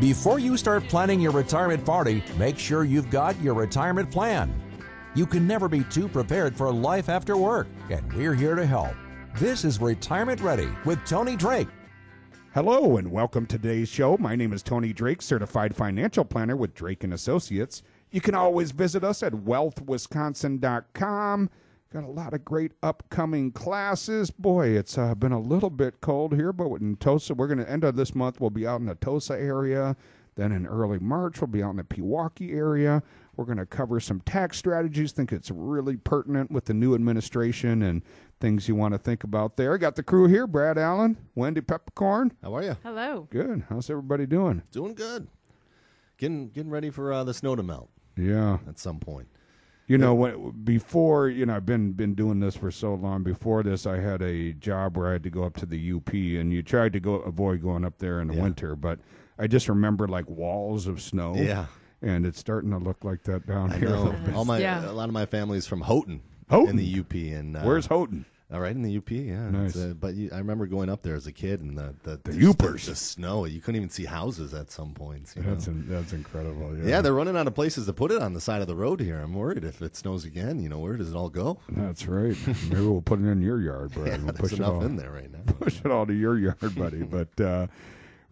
Before you start planning your retirement party, make sure you've got your retirement plan. You can never be too prepared for life after work, and we're here to help. This is Retirement Ready with Tony Drake. Hello and welcome to today's show. My name is Tony Drake, certified financial planner with Drake and Associates. You can always visit us at wealthwisconsin.com. Got a lot of great upcoming classes. Boy, it's uh, been a little bit cold here, but in Tosa, we're going to end of this month. We'll be out in the Tosa area. Then in early March, we'll be out in the Pewaukee area. We're going to cover some tax strategies. Think it's really pertinent with the new administration and things you want to think about there. Got the crew here: Brad Allen, Wendy Peppercorn. How are you? Hello. Good. How's everybody doing? Doing good. Getting getting ready for uh, the snow to melt Yeah. at some point. You know, when, before you know, I've been been doing this for so long. Before this, I had a job where I had to go up to the UP, and you tried to go avoid going up there in the Yeah. winter. But I just remember like walls of snow. Yeah. and it's starting to look like that down I here. a know. All my Yeah. a lot of my family's from Houghton, Houghton? in the UP, and uh, Where's Houghton? All right, in the UP, yeah. Nice. Uh, but you, I remember going up there as a kid, and the the, The just Yoopers. the, snow. You couldn't even see houses at some points. You That's know? in, that's incredible. Yeah, yeah, they're running out of places to put it on the side of the road here. I'm worried if it snows again. You know, where does it all go? that's right. Maybe we'll put it in your yard, Brad. Yeah, we'll push it enough all. in there right now. push it all to your yard, buddy. But uh,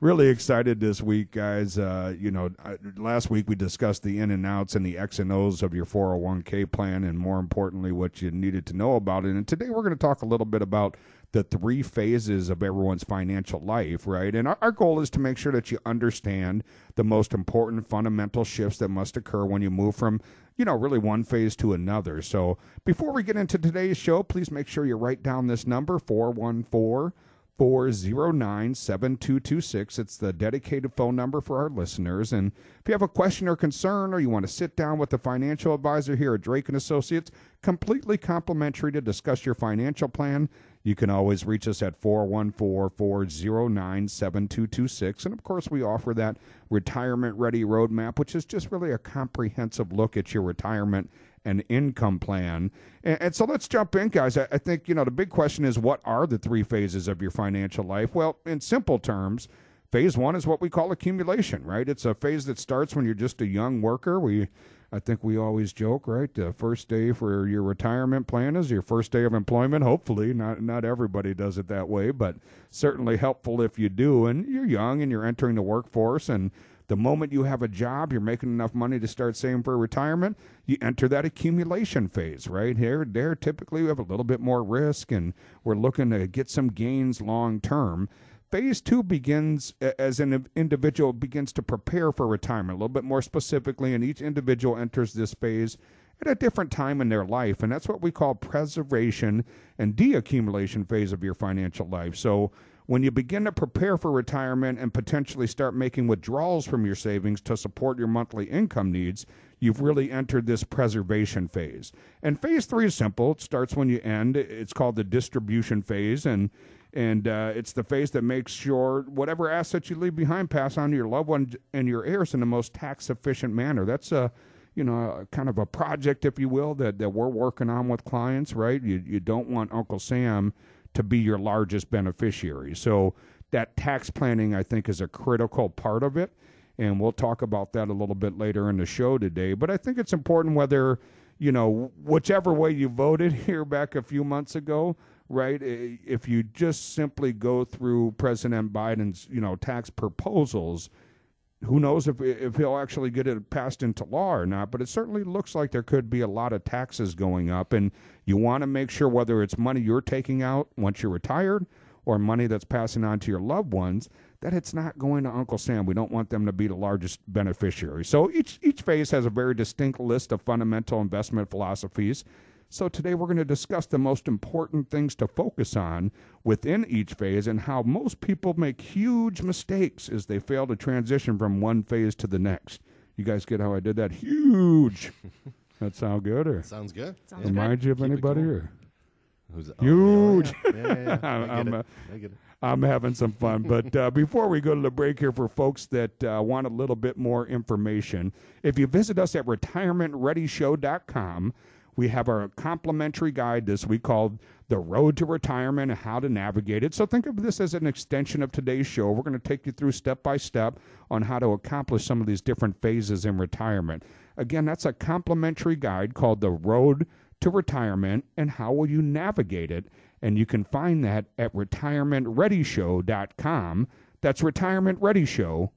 really excited this week, guys. Uh, you know, last week we discussed the in and outs and the X and O's of your 401k plan, and more importantly, what you needed to know about it. And today we're going to talk a little bit about the three phases of everyone's financial life, right? And our, our goal is to make sure that you understand the most important fundamental shifts that must occur when you move from you know, really one phase to another. So before we get into today's show, please make sure you write down this number 414 409 7226. It's the dedicated phone number for our listeners. And if you have a question or concern, or you want to sit down with a financial advisor here at Drake and Associates, completely complimentary to discuss your financial plan, you can always reach us at 414 409 7226. And of course, we offer that retirement ready roadmap, which is just really a comprehensive look at your retirement and income plan. And, and so let's jump in, guys. I, I think, you know, the big question is what are the three phases of your financial life? Well, in simple terms, phase one is what we call accumulation, right? It's a phase that starts when you're just a young worker. We I think we always joke, right? The first day for your retirement plan is your first day of employment. Hopefully, not not everybody does it that way, but certainly helpful if you do. And you're young and you're entering the workforce, and the moment you have a job, you're making enough money to start saving for retirement. You enter that accumulation phase, right? Here, there, typically we have a little bit more risk, and we're looking to get some gains long term. Phase two begins as an individual begins to prepare for retirement, a little bit more specifically, and each individual enters this phase at a different time in their life. And that's what we call preservation and deaccumulation phase of your financial life. So when you begin to prepare for retirement and potentially start making withdrawals from your savings to support your monthly income needs, you've really entered this preservation phase. And phase three is simple. It starts when you end. It's called the distribution phase. And and uh, it's the phase that makes sure whatever assets you leave behind pass on to your loved ones and your heirs in the most tax efficient manner. That's a you know kind of a project, if you will, that, that we're working on with clients. Right? You you don't want Uncle Sam to be your largest beneficiary. So that tax planning, I think, is a critical part of it, and we'll talk about that a little bit later in the show today. But I think it's important whether you know whichever way you voted here back a few months ago right? If you just simply go through President Biden's, you know, tax proposals, who knows if if he'll actually get it passed into law or not? But it certainly looks like there could be a lot of taxes going up, and you want to make sure whether it's money you're taking out once you're retired or money that's passing on to your loved ones that it's not going to Uncle Sam. We don't want them to be the largest beneficiary. So each each phase has a very distinct list of fundamental investment philosophies. So today we're going to discuss the most important things to focus on within each phase and how most people make huge mistakes as they fail to transition from one phase to the next. You guys get how I did that? Huge. that sound good or Sounds good. Sounds Yeah. good. remind you of Keep anybody going. or Who's oh, Huge. Yeah, yeah, yeah. yeah. I I'm, uh, it. I get it. I'm having some fun. But uh, before we go to the break here, for folks that uh, want a little bit more information, if you visit us at retirementreadyshow.com, We have our complimentary guide this week called The Road to Retirement and How to Navigate It. So think of this as an extension of today's show. We're going to take you through step by step on how to accomplish some of these different phases in retirement. Again, that's a complimentary guide called The Road to Retirement and How Will You Navigate It. And you can find that at retirementreadyshow.com. That's retirementreadyshow.com.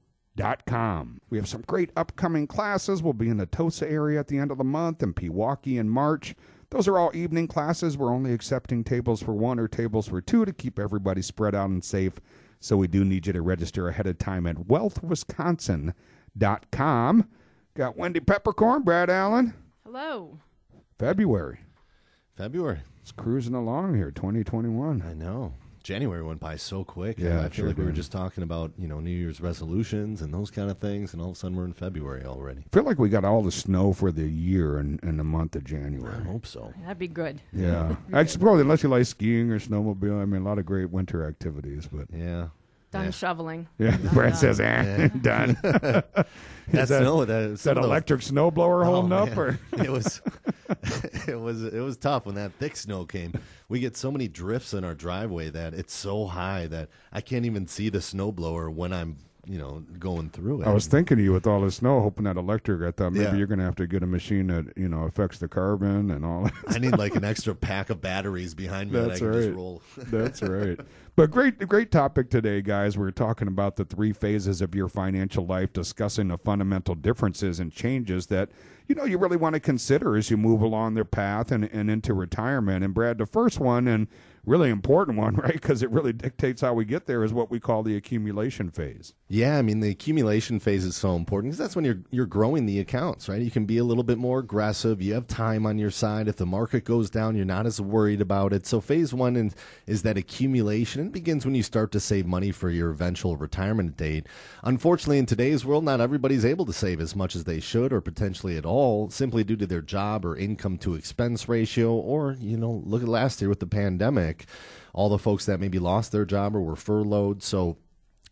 We have some great upcoming classes. We'll be in the Tosa area at the end of the month and Pewaukee in March. Those are all evening classes. We're only accepting tables for one or tables for two to keep everybody spread out and safe. So we do need you to register ahead of time at wealthwisconsin.com. Got Wendy Peppercorn, Brad Allen. Hello. February. February. It's cruising along here, 2021. I know. January went by so quick. Yeah, I feel sure like we were did. just talking about you know New Year's resolutions and those kind of things, and all of a sudden we're in February already. I feel like we got all the snow for the year in, in the month of January. I hope so. That'd be good. Yeah. I suppose unless you like skiing or snowmobile, I mean, a lot of great winter activities, but Yeah. Done Yeah. shoveling. yeah, Not Brad done. says, eh, done. That's that- no, that, Is that some of those- electric snowblower Oh, holding up? Or it was it was it was tough when that thick snow came. We get so many drifts in our driveway that it's so high that I can't even see the snowblower when I'm you know going through it. I was thinking of you with all the snow, hoping that electric. I thought maybe Yeah. you're going to have to get a machine that you know affects the carbon and all. that. I need like an extra pack of batteries behind me that I That's can right. just roll. That's right. But great, great topic today, guys. We're talking about the three phases of your financial life, discussing the fundamental differences and changes that you know you really want to consider as you move along their path and, and into retirement. And Brad, the first one and really important one, right? Because it really dictates how we get there, is what we call the accumulation phase. Yeah, I mean the accumulation phase is so important because that's when you're you're growing the accounts, right? You can be a little bit more aggressive. You have time on your side. If the market goes down, you're not as worried about it. So phase one is, is that accumulation. It begins when you start to save money for your eventual retirement date. Unfortunately, in today's world, not everybody's able to save as much as they should, or potentially at all, simply due to their job or income to expense ratio, or you know, look at last year with the pandemic, all the folks that maybe lost their job or were furloughed. So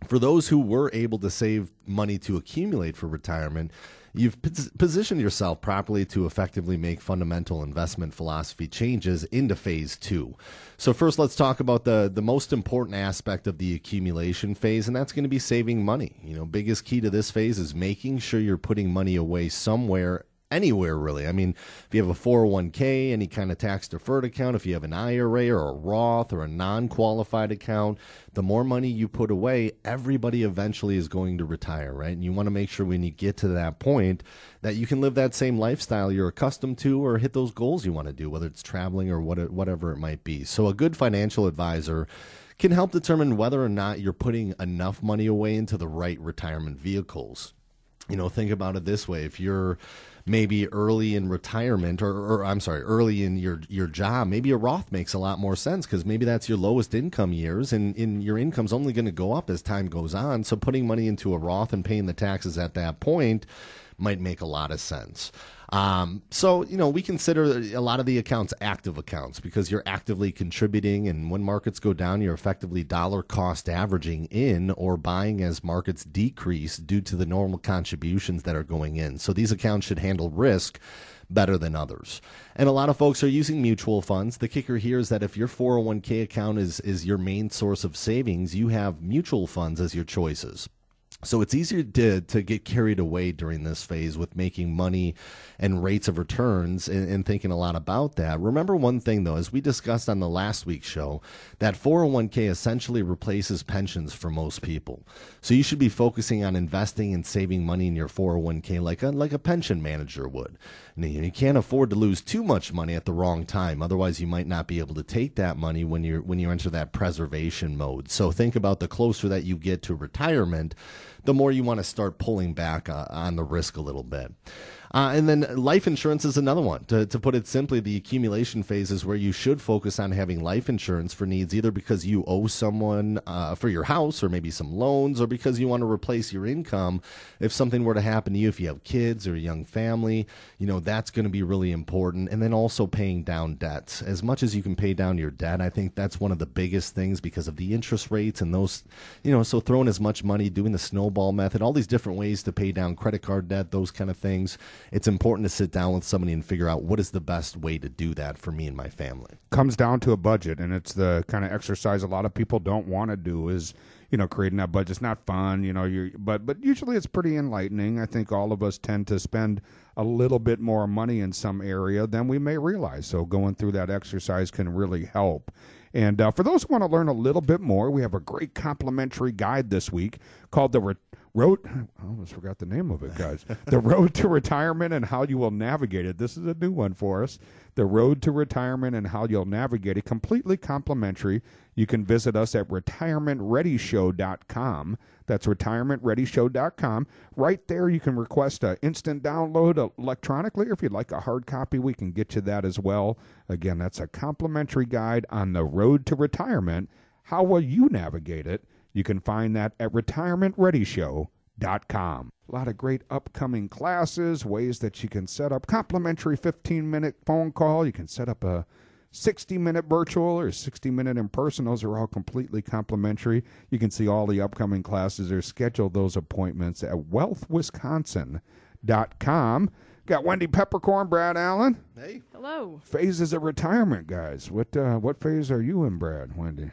for those who were able to save money to accumulate for retirement, you've pos- positioned yourself properly to effectively make fundamental investment philosophy changes into phase two. So first, let's talk about the the most important aspect of the accumulation phase, and that's going to be saving money. You know, biggest key to this phase is making sure you're putting money away somewhere anywhere really. I mean, if you have a 401k, any kind of tax deferred account, if you have an IRA or a Roth or a non qualified account, the more money you put away, everybody eventually is going to retire, right? And you want to make sure when you get to that point that you can live that same lifestyle you're accustomed to or hit those goals you want to do, whether it's traveling or what, whatever it might be. So a good financial advisor can help determine whether or not you're putting enough money away into the right retirement vehicles you know think about it this way if you're maybe early in retirement or, or i'm sorry early in your your job maybe a roth makes a lot more sense because maybe that's your lowest income years and, and your income's only going to go up as time goes on. So putting money into a roth and paying the taxes at that point might make a lot of sense um, so you know we consider a lot of the accounts active accounts because you're actively contributing and when markets go down you're effectively dollar cost averaging in or buying as markets decrease due to the normal contributions that are going in. So these accounts should handle risk better than others. And a lot of folks are using mutual funds. The kicker here is that if your 401k account is is your main source of savings you have mutual funds as your choices so it's easier to, to get carried away during this phase with making money and rates of returns and, and thinking a lot about that. Remember one thing though, as we discussed on the last week's show, that 401k essentially replaces pensions for most people. So you should be focusing on investing and saving money in your 401k like a, like a pension manager would. And you can't afford to lose too much money at the wrong time. Otherwise, you might not be able to take that money when you when you enter that preservation mode. So think about the closer that you get to retirement, the more you want to start pulling back uh, on the risk a little bit. Uh, and then life insurance is another one. To, to put it simply, the accumulation phase is where you should focus on having life insurance for needs either because you owe someone uh, for your house or maybe some loans or because you want to replace your income if something were to happen to you, if you have kids or a young family, you know, that's going to be really important. And then also paying down debts. As much as you can pay down your debt, I think that's one of the biggest things because of the interest rates and those, you know, so throwing as much money, doing the snowball method, all these different ways to pay down credit card debt, those kind of things. It's important to sit down with somebody and figure out what is the best way to do that for me and my family. Comes down to a budget, and it's the kind of exercise a lot of people don't want to do. Is you know creating that budget. It's not fun, you know. You but but usually it's pretty enlightening. I think all of us tend to spend a little bit more money in some area than we may realize. So going through that exercise can really help. And uh, for those who want to learn a little bit more, we have a great complimentary guide this week called the Road. I almost forgot the name of it, guys. the Road to Retirement and How You Will Navigate It. This is a new one for us. The Road to Retirement and How You'll Navigate It. Completely complimentary. You can visit us at retirementreadyshow.com. That's retirementreadyshow.com. Right there, you can request an instant download electronically, or if you'd like a hard copy, we can get you that as well. Again, that's a complimentary guide on the road to retirement. How will you navigate it? You can find that at retirementreadyshow.com. A lot of great upcoming classes, ways that you can set up complimentary 15 minute phone call. You can set up a 60 minute virtual or 60 minute in person. Those are all completely complimentary. You can see all the upcoming classes or schedule those appointments at wealthwisconsin.com. Got Wendy Peppercorn, Brad Allen. Hey. Hello. Phases of retirement, guys. What uh, what phase are you in, Brad, Wendy?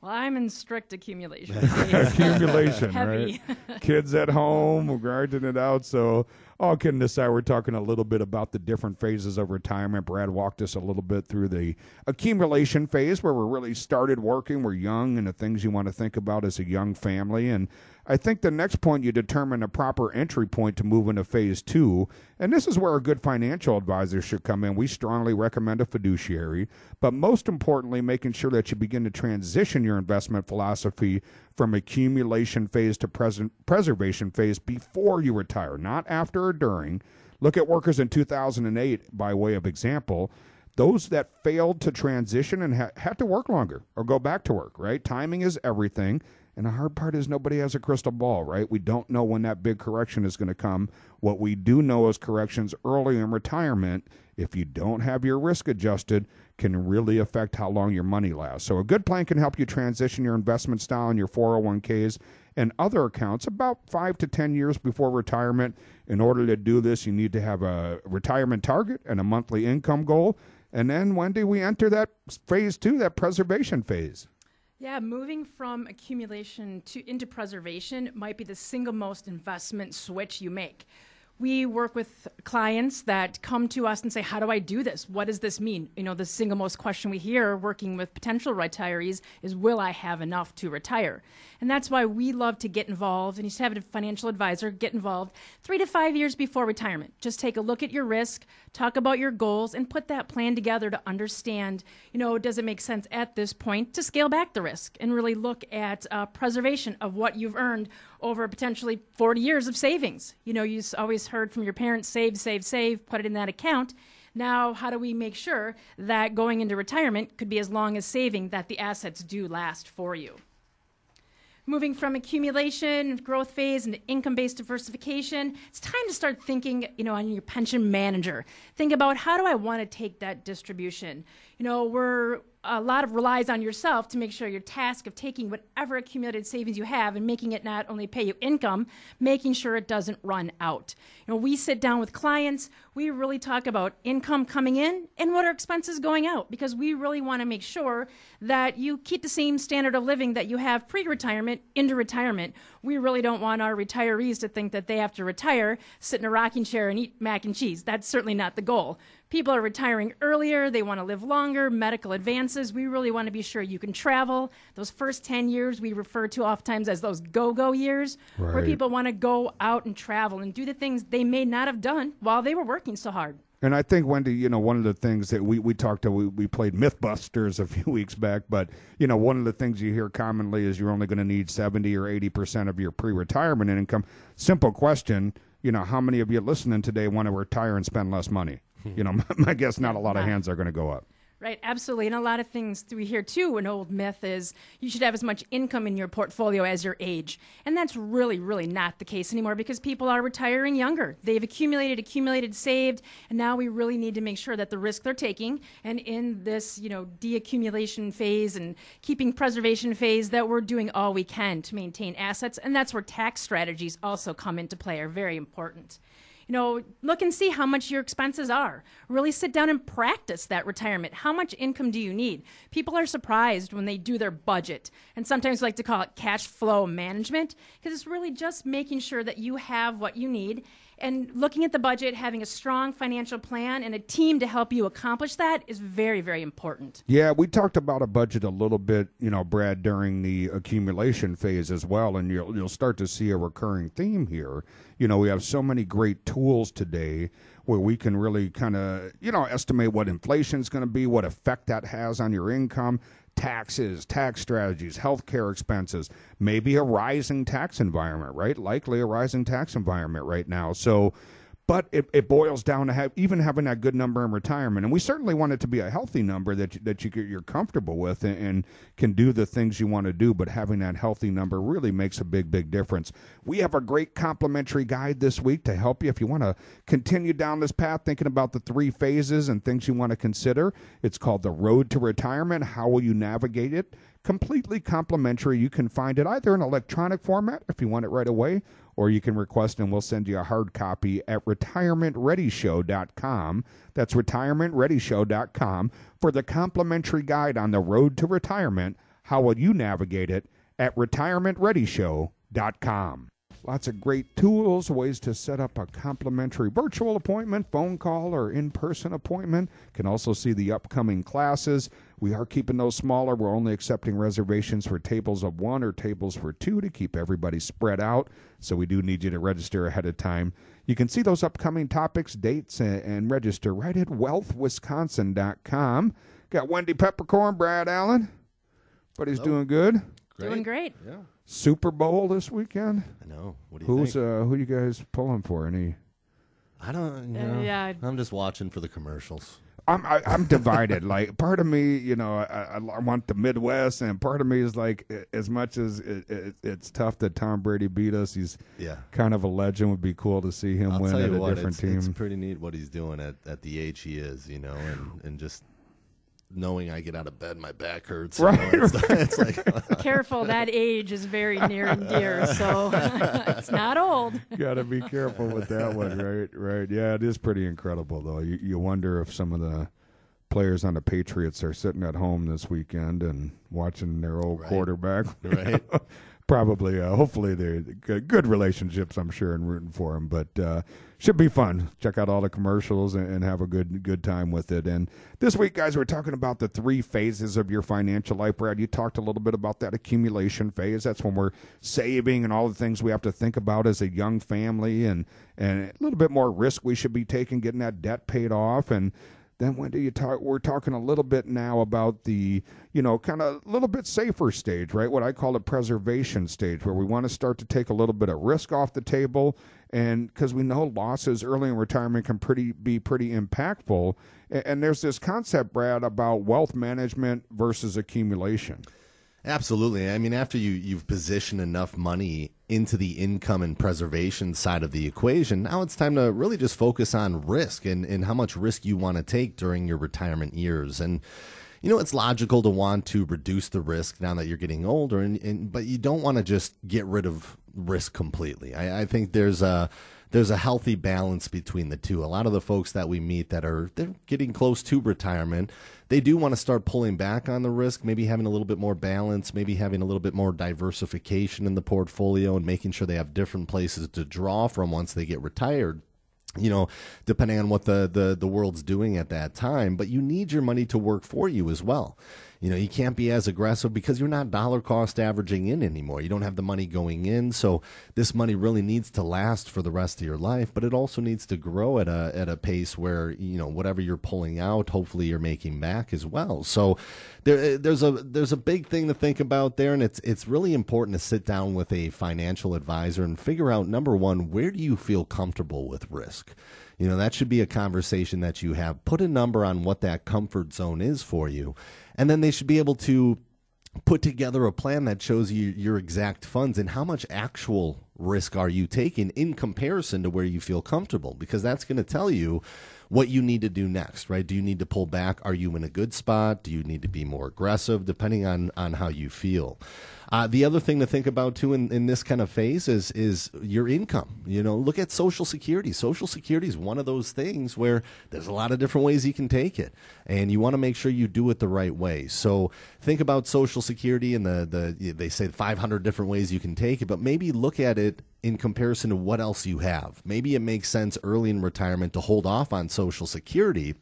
Well, I'm in strict accumulation. Accumulation, right? Kids at home, we're grinding it out. So, all kidding aside, we're talking a little bit about the different phases of retirement. Brad walked us a little bit through the accumulation phase where we're really started working. We're young and the things you want to think about as a young family. And I think the next point you determine a proper entry point to move into phase two. And this is where a good financial advisor should come in. We strongly recommend a fiduciary, but most importantly, making sure that you begin to transition your investment philosophy from accumulation phase to pres- preservation phase before you retire, not after or during. Look at workers in 2008 by way of example those that failed to transition and ha- had to work longer or go back to work, right? Timing is everything. And the hard part is nobody has a crystal ball, right? We don't know when that big correction is going to come. What we do know is corrections early in retirement, if you don't have your risk adjusted, can really affect how long your money lasts. So a good plan can help you transition your investment style in your 401ks and other accounts about 5 to 10 years before retirement. In order to do this, you need to have a retirement target and a monthly income goal. And then when do we enter that phase 2, that preservation phase? Yeah, moving from accumulation to into preservation might be the single most investment switch you make. We work with clients that come to us and say, How do I do this? What does this mean? You know, the single most question we hear working with potential retirees is, Will I have enough to retire? And that's why we love to get involved and you should have a financial advisor get involved three to five years before retirement. Just take a look at your risk, talk about your goals, and put that plan together to understand, you know, does it make sense at this point to scale back the risk and really look at uh, preservation of what you've earned over potentially 40 years of savings. You know, you always heard from your parents save, save, save, put it in that account. Now, how do we make sure that going into retirement could be as long as saving that the assets do last for you? moving from accumulation, growth phase, into income-based diversification, it's time to start thinking, you know, on your pension manager. Think about how do I want to take that distribution? You know, we're a lot of relies on yourself to make sure your task of taking whatever accumulated savings you have and making it not only pay you income, making sure it doesn't run out. You know, we sit down with clients, we really talk about income coming in and what are expenses going out because we really want to make sure that you keep the same standard of living that you have pre-retirement into retirement. We really don't want our retirees to think that they have to retire, sit in a rocking chair and eat mac and cheese. That's certainly not the goal people are retiring earlier, they want to live longer, medical advances. We really want to be sure you can travel. Those first 10 years we refer to oftentimes as those go go years, right. where people want to go out and travel and do the things they may not have done while they were working so hard. And I think Wendy, you know, one of the things that we, we talked to, we, we played MythBusters a few weeks back, but you know, one of the things you hear commonly is you're only going to need seventy or eighty percent of your pre-retirement income. Simple question, you know, how many of you listening today want to retire and spend less money? you know, my, my guess not a lot of hands are going to go up. Right, absolutely. And a lot of things we hear too, an old myth is you should have as much income in your portfolio as your age. And that's really, really not the case anymore because people are retiring younger. They've accumulated, accumulated, saved, and now we really need to make sure that the risk they're taking and in this, you know, deaccumulation phase and keeping preservation phase that we're doing all we can to maintain assets. And that's where tax strategies also come into play, are very important you know, look and see how much your expenses are. Really sit down and practice that retirement. How much income do you need? People are surprised when they do their budget, and sometimes we like to call it cash flow management because it's really just making sure that you have what you need and looking at the budget, having a strong financial plan and a team to help you accomplish that is very, very important. Yeah, we talked about a budget a little bit, you know, Brad, during the accumulation phase as well, and you'll you'll start to see a recurring theme here. You know, we have so many great tools today where we can really kind of, you know, estimate what inflation is going to be, what effect that has on your income taxes, tax strategies, healthcare expenses, maybe a rising tax environment, right? Likely a rising tax environment right now. So but it, it boils down to have even having that good number in retirement, and we certainly want it to be a healthy number that you, that you you're comfortable with and, and can do the things you want to do. But having that healthy number really makes a big big difference. We have a great complimentary guide this week to help you if you want to continue down this path, thinking about the three phases and things you want to consider. It's called the Road to Retirement. How will you navigate it? completely complimentary. You can find it either in electronic format if you want it right away, or you can request and we'll send you a hard copy at retirementreadyshow.com. That's retirementreadyshow.com for the complimentary guide on the road to retirement. How will you navigate it at retirementreadyshow.com? Lots of great tools, ways to set up a complimentary virtual appointment, phone call, or in person appointment. Can also see the upcoming classes. We are keeping those smaller. We're only accepting reservations for tables of one or tables for two to keep everybody spread out. So we do need you to register ahead of time. You can see those upcoming topics, dates, and, and register right at wealthwisconsin.com. Got Wendy Peppercorn, Brad Allen. But he's doing good. Great. Doing great. Yeah. Super Bowl this weekend. I know. What do you Who's think? uh who you guys pulling for? Any? I don't. You Uh, know, yeah. I'm just watching for the commercials. I'm I, I'm divided. like part of me, you know, I, I, I want the Midwest, and part of me is like, as much as it, it, it's tough that Tom Brady beat us, he's Yeah. kind of a legend. Would be cool to see him I'll win at a what, different it's, team. it's pretty neat what he's doing at, at the age he is, you know, and, and just knowing I get out of bed, my back hurts. you Right, know, it's, it's like, Careful, that age is very near and dear, so it's not old. Got to be careful with that one, right? Right. Yeah, it is pretty incredible, though. You you wonder if some of the players on the Patriots are sitting at home this weekend and watching their old Right. quarterback. Right. Probably, uh, hopefully, they're good, relationships. I'm sure, and rooting for them. But uh, should be fun. Check out all the commercials and, and have a good good time with it. And this week, guys, we're talking about the three phases of your financial life. Brad, you talked a little bit about that accumulation phase. That's when we're saving and all the things we have to think about as a young family, and and a little bit more risk we should be taking, getting that debt paid off, and then when do you talk we're talking a little bit now about the you know kind of a little bit safer stage right? What i call the preservation stage where we want to start to take a little bit of risk off the table. And because we know losses early in retirement can pretty be pretty impactful. And, and there's this concept brad about wealth management versus accumulation Absolutely. I mean, after you you've positioned enough money into the income and preservation side of the equation, now it's time to really just focus on risk and, and how much risk you want to take during your retirement years. And you know, it's logical to want to reduce the risk now that you're getting older, and, and but you don't want to just get rid of risk completely. I, I think there's a there's a healthy balance between the two. A lot of the folks that we meet that are they're getting close to retirement, they do want to start pulling back on the risk, maybe having a little bit more balance, maybe having a little bit more diversification in the portfolio and making sure they have different places to draw from once they get retired you know, depending on what the, the, the world's doing at that time. But you need your money to work for you as well. You know, you can't be as aggressive because you're not dollar cost averaging in anymore. You don't have the money going in. So this money really needs to last for the rest of your life, but it also needs to grow at a at a pace where, you know, whatever you're pulling out, hopefully you're making back as well. So there eh, there's a there's a big thing to think about there and it's it's really important to sit down with a financial advisor and figure out number 1, where do you feel comfortable with risk? You know, that should be a conversation that you have. Put a number on what that comfort zone is for you. And then they should be able to put together a plan that shows you your exact funds and how much actual risk are you taking in comparison to where you feel comfortable. Because that's going to tell you what you need to do next right do you need to pull back are you in a good spot do you need to be more aggressive depending on on how you feel uh, the other thing to think about too in, in this kind of phase is is your income. You know, look at Social Security. Social Security is one of those things where there's a lot of different ways you can take it, and you want to make sure you do it the right way. So think about Social Security and the the they say 500 different ways you can take it, but maybe look at it in comparison to what else you have. Maybe it makes sense early in retirement to hold off on Social Security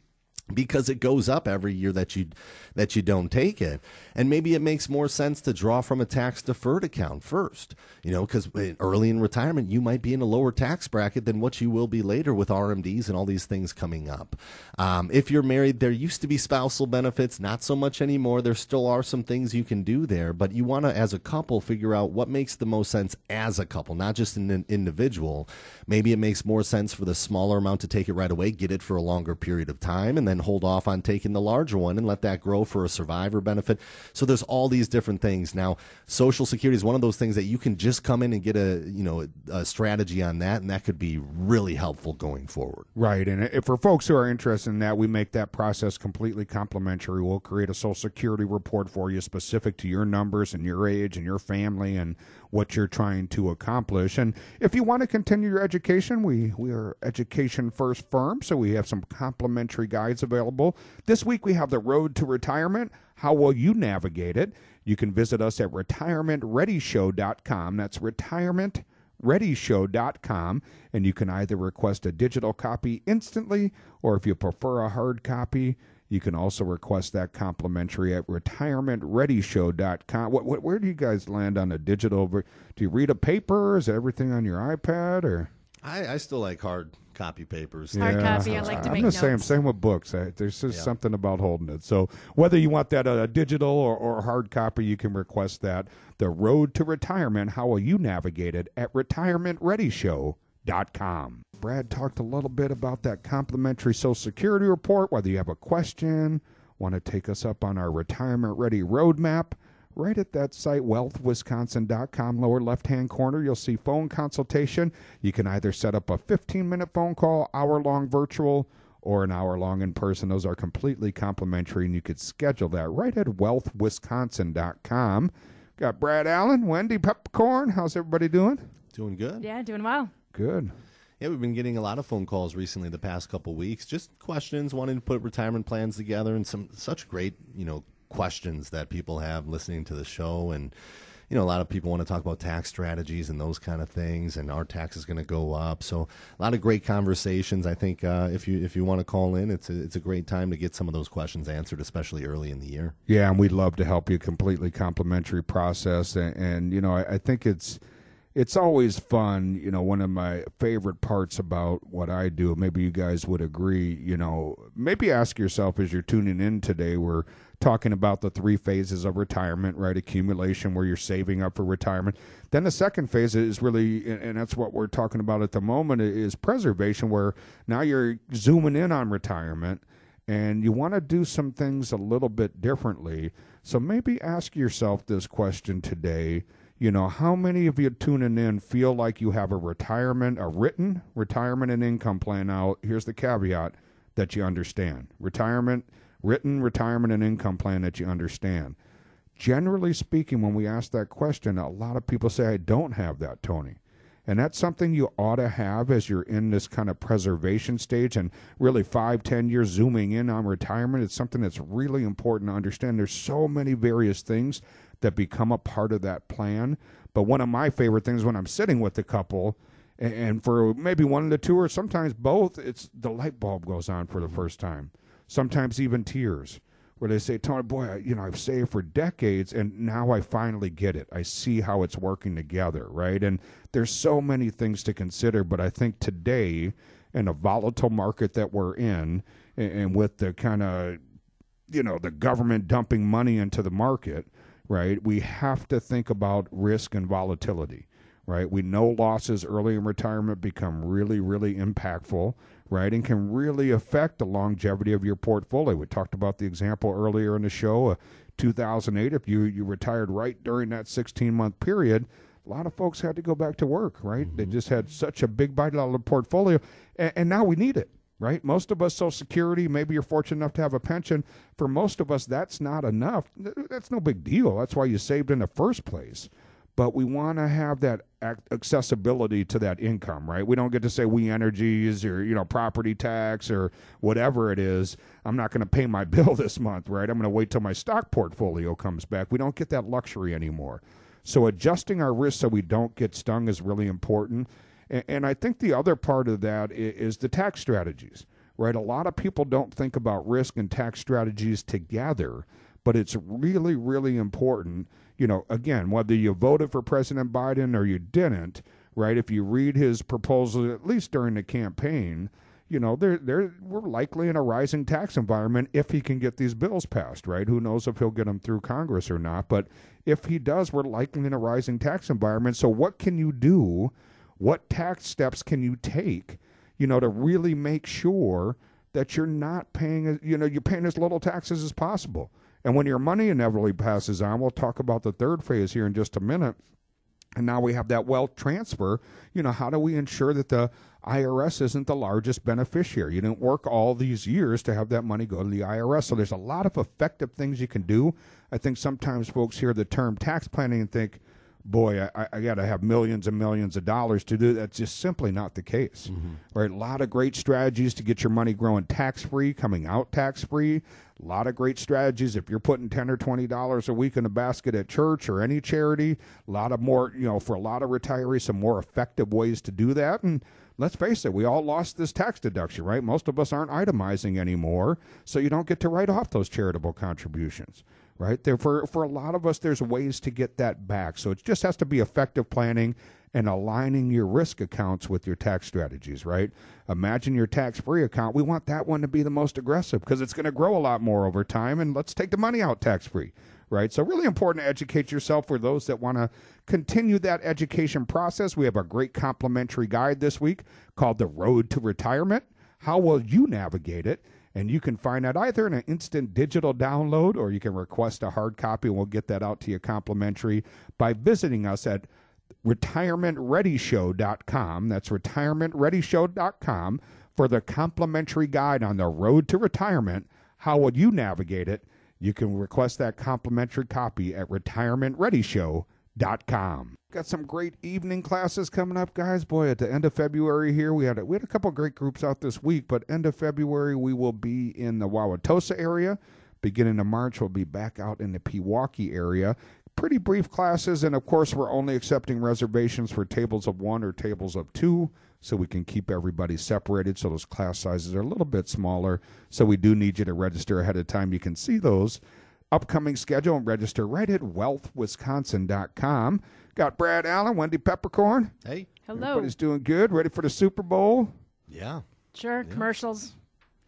because it goes up every year that you that you don't take it. And maybe it makes more sense to draw from a tax deferred account first you know because early in retirement you might be in a lower tax bracket than what you will be later with rmds and all these things coming up. Um, if you're married there used to be spousal benefits not so much anymore. There still are some things you can do there but you want to as a couple figure out what makes the most sense as a couple not just an individual. Maybe it makes more sense for the smaller amount to take it right away get it for a longer period of time and then then hold off on taking the larger one and let that grow for a survivor benefit. So there's all these different things. Now, Social Security is one of those things that you can just come in and get a you know a strategy on that, and that could be really helpful going forward. Right, and for folks who are interested in that, we make that process completely complimentary. We'll create a Social Security report for you specific to your numbers and your age and your family and what you're trying to accomplish. And if you want to continue your education, we, we are education first firm, so we have some complimentary guides available. This week we have the road to retirement. How will you navigate it? You can visit us at retirementreadyshow.com. That's retirement readyshow.com and you can either request a digital copy instantly or if you prefer a hard copy you can also request that complimentary at retirementreadyshow.com. What, what, where do you guys land on a digital? Do you read a paper? Is everything on your iPad or? I, I still like hard copy papers. Hard copy. I like to make I'm make the notes. same. Same with books. I, there's just yeah. something about holding it. So whether you want that a uh, digital or, or hard copy, you can request that. The road to retirement. How will you navigate it at retirementreadyshow.com? Com. Brad talked a little bit about that complimentary Social Security report. Whether you have a question, want to take us up on our retirement ready roadmap, right at that site, wealthwisconsin.com, lower left hand corner, you'll see phone consultation. You can either set up a 15 minute phone call, hour long virtual, or an hour long in person. Those are completely complimentary, and you could schedule that right at wealthwisconsin.com. Got Brad Allen, Wendy Peppercorn. How's everybody doing? Doing good. Yeah, doing well. Good. Yeah, we've been getting a lot of phone calls recently the past couple weeks. Just questions, wanting to put retirement plans together, and some such great, you know, questions that people have listening to the show. And you know, a lot of people want to talk about tax strategies and those kind of things, and our tax is going to go up. So a lot of great conversations. I think uh, if you if you want to call in, it's a, it's a great time to get some of those questions answered, especially early in the year. Yeah, and we'd love to help you. Completely complimentary process, and, and you know, I, I think it's it's always fun. You know, one of my favorite parts about what I do, maybe you guys would agree, you know, maybe ask yourself as you're tuning in today, we're talking about the three phases of retirement, right? Accumulation, where you're saving up for retirement. Then the second phase is really, and that's what we're talking about at the moment, is preservation, where now you're zooming in on retirement and you want to do some things a little bit differently. So maybe ask yourself this question today you know, how many of you tuning in feel like you have a retirement, a written retirement and income plan? Now, here's the caveat that you understand retirement, written retirement and income plan that you understand. Generally speaking, when we ask that question, a lot of people say, I don't have that, Tony. And that's something you ought to have as you're in this kind of preservation stage and really five, ten years zooming in on retirement. It's something that's really important to understand. There's so many various things that become a part of that plan. But one of my favorite things when I'm sitting with the couple, and for maybe one of the two or sometimes both, it's the light bulb goes on for the mm-hmm. first time. Sometimes even tears, where they say, "Tony, boy, you know, I've saved for decades, and now I finally get it. I see how it's working together, right?" And there's so many things to consider, but I think today, in a volatile market that we're in, and with the kind of you know the government dumping money into the market right? We have to think about risk and volatility, right? We know losses early in retirement become really, really impactful, right, and can really affect the longevity of your portfolio. We talked about the example earlier in the show, uh, 2008. If you you retired right during that 16 month period, a lot of folks had to go back to work, right? They just had such a big bite out of the portfolio, and, and now we need it right? Most of us, Social Security, maybe you're fortunate enough to have a pension. For most of us, that's not enough. That's no big deal. That's why you saved in the first place. But we want to have that accessibility to that income, right? We don't get to say We Energies or you know property tax or whatever it is. I'm not going to pay my bill this month, right? I'm going to wait till my stock portfolio comes back. We don't get that luxury anymore. So adjusting our risk so we don't get stung is really important. And, and I think the other part of that is, is the tax strategies, right? A lot of people don't think about risk and tax strategies together, but it's really, really important. You know, again, whether you voted for President Biden or you didn't, right? If you read his proposal, at least during the campaign, you know, they're, they're, we're likely in a rising tax environment if he can get these bills passed, right? Who knows if he'll get them through Congress or not. But if he does, we're likely in a rising tax environment. So, what can you do what tax steps can you take, you know, to really make sure that you're not paying, you know, you're paying as little taxes as possible. And when your money inevitably passes on, we'll talk about the third phase here in just a minute. And now we have that wealth transfer. You know, how do we ensure that the IRS isn't the largest beneficiary? You didn't work all these years to have that money go to the IRS. So there's a lot of effective things you can do. I think sometimes folks hear the term tax planning and think, boy, I, I got to have millions and millions of dollars to do. That's just simply not the case. Mm-hmm. Right? A lot of great strategies to get your money growing tax free, coming out tax free. A lot of great strategies if you're putting ten or twenty dollars a week in a basket at church or any charity. A lot of more, you know, for a lot of retirees, some more effective ways to do that. And let's face it, we all lost this tax deduction, right? Most of us aren't itemizing anymore, so you don't get to write off those charitable contributions right? There for for a lot of us, there's ways to get that back. So it just has to be effective planning and aligning your risk accounts with your tax strategies, right? Imagine your tax free account. We want that one to be the most aggressive because it's going to grow a lot more over time, and let's take the money out tax free, right? So, really important to educate yourself for those that want to continue that education process. We have a great complimentary guide this week called The Road to Retirement. How will you navigate it? And you can find that either in an instant digital download or you can request a hard copy and we'll get that out to you complimentary by visiting us at retirementreadyshow.com. That's retirementreadyshow.com for the complimentary guide on the road to retirement. How would you navigate it? You can request that complimentary copy at retirementreadyshow.com. Got some great evening classes coming up, guys. Boy, at the end of February here, we had a, we had a couple great groups out this week, but end of February we will be in the Wauwatosa area. Beginning of March, we'll be back out in the Pewaukee area. Pretty brief classes, and of course, we're only accepting reservations for tables of one or tables of two, so we can keep everybody separated. So those class sizes are a little bit smaller. So we do need you to register ahead of time. You can see those upcoming schedule and register right at wealthwisconsin.com. Got Brad Allen, Wendy Peppercorn. Hey. Hello. Everybody's doing good. Ready for the Super Bowl? Yeah. Sure. Commercials,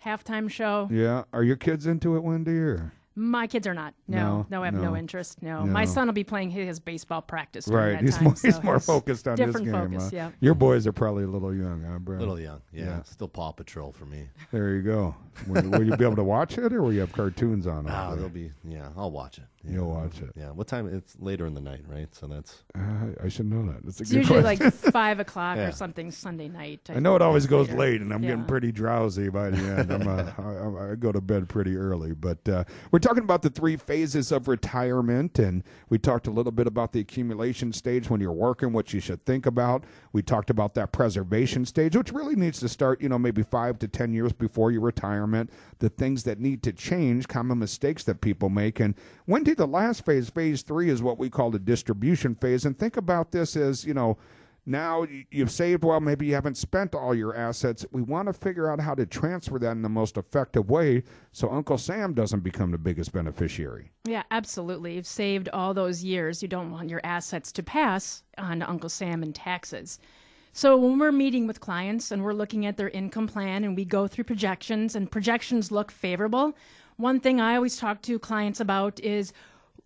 halftime show. Yeah. Are your kids into it, Wendy? Or My kids are not. No, No, no, I have no. no, interest. No. No. my son will be playing his baseball practice. right? that He's time, more he's more focused on different this game. focus. huh? Yeah. Your boys are probably a little young, huh, Brad? Little young. Yeah. Yeah. Still Paw Patrol for me. There you go. Will, will you be able to watch it, or will you have cartoons on? Ah, over they'll be. Yeah, I'll watch it. Yeah. You'll watch it. Yeah. What time? It's later in the night, right? So that's. Uh, I should know that. That's a It's good usually question. like five o'clock Yeah. or something Sunday night. I know it always goes later. late, and I'm getting pretty drowsy by the end. I'm uh, I, I go to bed pretty early, but uh, we're talking about the three phases of retirement, and we talked a little bit about the accumulation stage when you're working, what you should think about. We talked about that preservation stage, which really needs to start, you know, maybe five to ten years before your retirement. The things that need to change, common mistakes that people make, and Wendy, the last phase, phase three, is what we call the distribution phase. And think about this as, you know now you've saved well maybe you haven't spent all your assets we want to figure out how to transfer that in the most effective way so uncle sam doesn't become the biggest beneficiary Yeah, absolutely. You've saved all those years. You don't want your assets to pass on to Uncle Sam in taxes. So when we're meeting with clients and we're looking at their income plan and we go through projections and projections look favorable, one thing I always talk to clients about is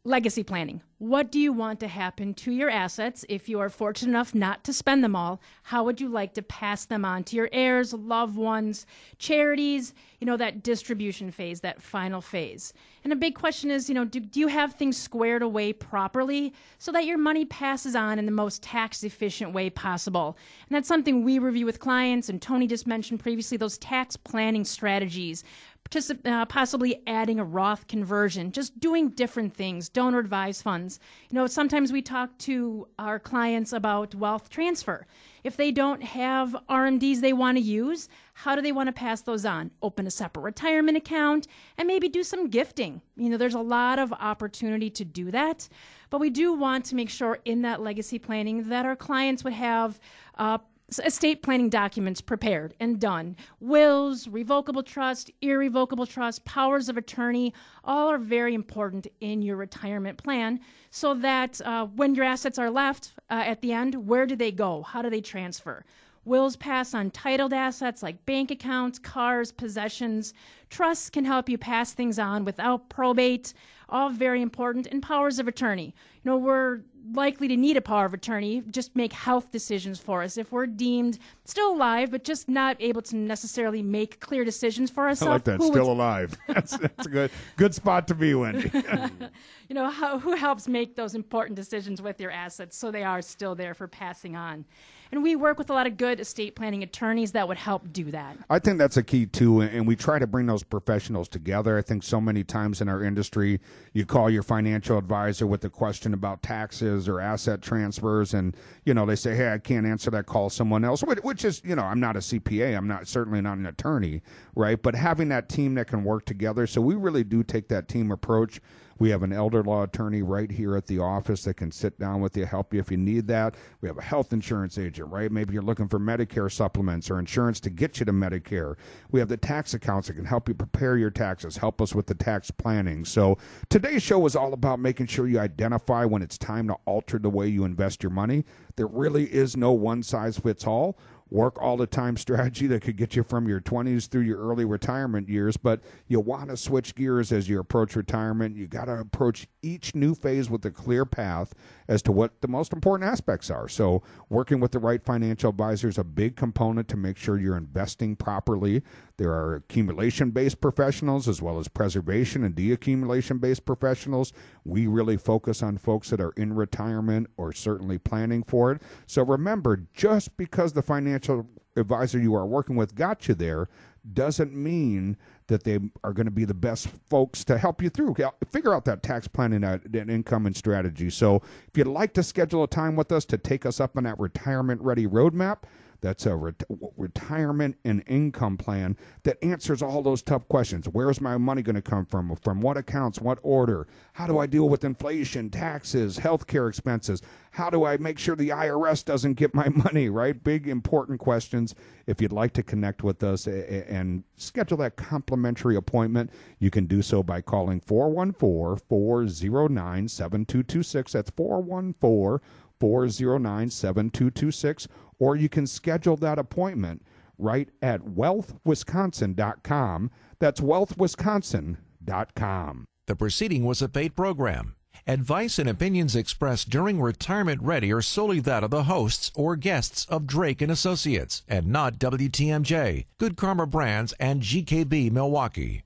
legacy planning. What do you want to happen to your assets if you are fortunate enough not to spend them all? How would you like to pass them on to your heirs, loved ones, charities, you know, that distribution phase, that final phase? And a big question is, you know, do, do you have things squared away properly so that your money passes on in the most tax efficient way possible? And that's something we review with clients, and Tony just mentioned previously those tax planning strategies particip- uh, possibly adding a Roth conversion, just doing different things, donor advised funds. You know, sometimes we talk to our clients about wealth transfer. If they don't have RMDs they want to use, how do they want to pass those on? Open a separate retirement account and maybe do some gifting. You know, there's a lot of opportunity to do that. But we do want to make sure in that legacy planning that our clients would have uh, estate planning documents prepared and done. Wills, revocable trust, irrevocable trust, powers of attorney, all are very important in your retirement plan so that uh, when your assets are left uh, at the end, where do they go? How do they transfer? Wills pass on titled assets like bank accounts, cars, possessions. Trusts can help you pass things on without probate, all very important. And powers of attorney. Know, we're likely to need a power of attorney, just make health decisions for us. If we're deemed still alive, but just not able to necessarily make clear decisions for ourselves. I like that. Still would... alive. That's, that's a good good spot to be, Wendy. you know, how, who helps make those important decisions with your assets so they are still there for passing on? And we work with a lot of good estate planning attorneys that would help do that. I think that's a key too, and we try to bring those professionals together. I think so many times in our industry, you call your financial advisor with a question about taxes or asset transfers, and you know they say, "Hey, I can't answer that. Call someone else." Which is, you know, I'm not a CPA. I'm not certainly not an attorney, right? But having that team that can work together, so we really do take that team approach. We have an elder law attorney right here at the office that can sit down with you, help you if you need that. We have a health insurance agent, right? Maybe you're looking for Medicare supplements or insurance to get you to Medicare. We have the tax accounts that can help you prepare your taxes, help us with the tax planning. So today's show is all about making sure you identify when it's time to alter the way you invest your money. There really is no one size fits all work all the time strategy that could get you from your 20s through your early retirement years, but you want to switch gears as you approach retirement. You got to approach each new phase with a clear path as to what the most important aspects are. So, working with the right financial advisor is a big component to make sure you're investing properly. There are accumulation based professionals as well as preservation and deaccumulation based professionals. We really focus on folks that are in retirement or certainly planning for it. So, remember, just because the financial advisor you are working with got you there doesn't mean that they are going to be the best folks to help you through. Figure out that tax planning uh, and income and strategy. So, if you'd like to schedule a time with us to take us up on that retirement ready roadmap, that's a ret- retirement and income plan that answers all those tough questions. Where's my money going to come from? From what accounts? What order? How do I deal with inflation, taxes, healthcare expenses? How do I make sure the IRS doesn't get my money, right? Big, important questions. If you'd like to connect with us and schedule that complimentary appointment, you can do so by calling 414 409 7226. That's 414 409 7226 or you can schedule that appointment right at wealthwisconsin.com. That's wealthwisconsin.com. The proceeding was a paid program. Advice and opinions expressed during Retirement Ready are solely that of the hosts or guests of Drake and Associates and not WTMJ, Good Karma Brands and GKB Milwaukee.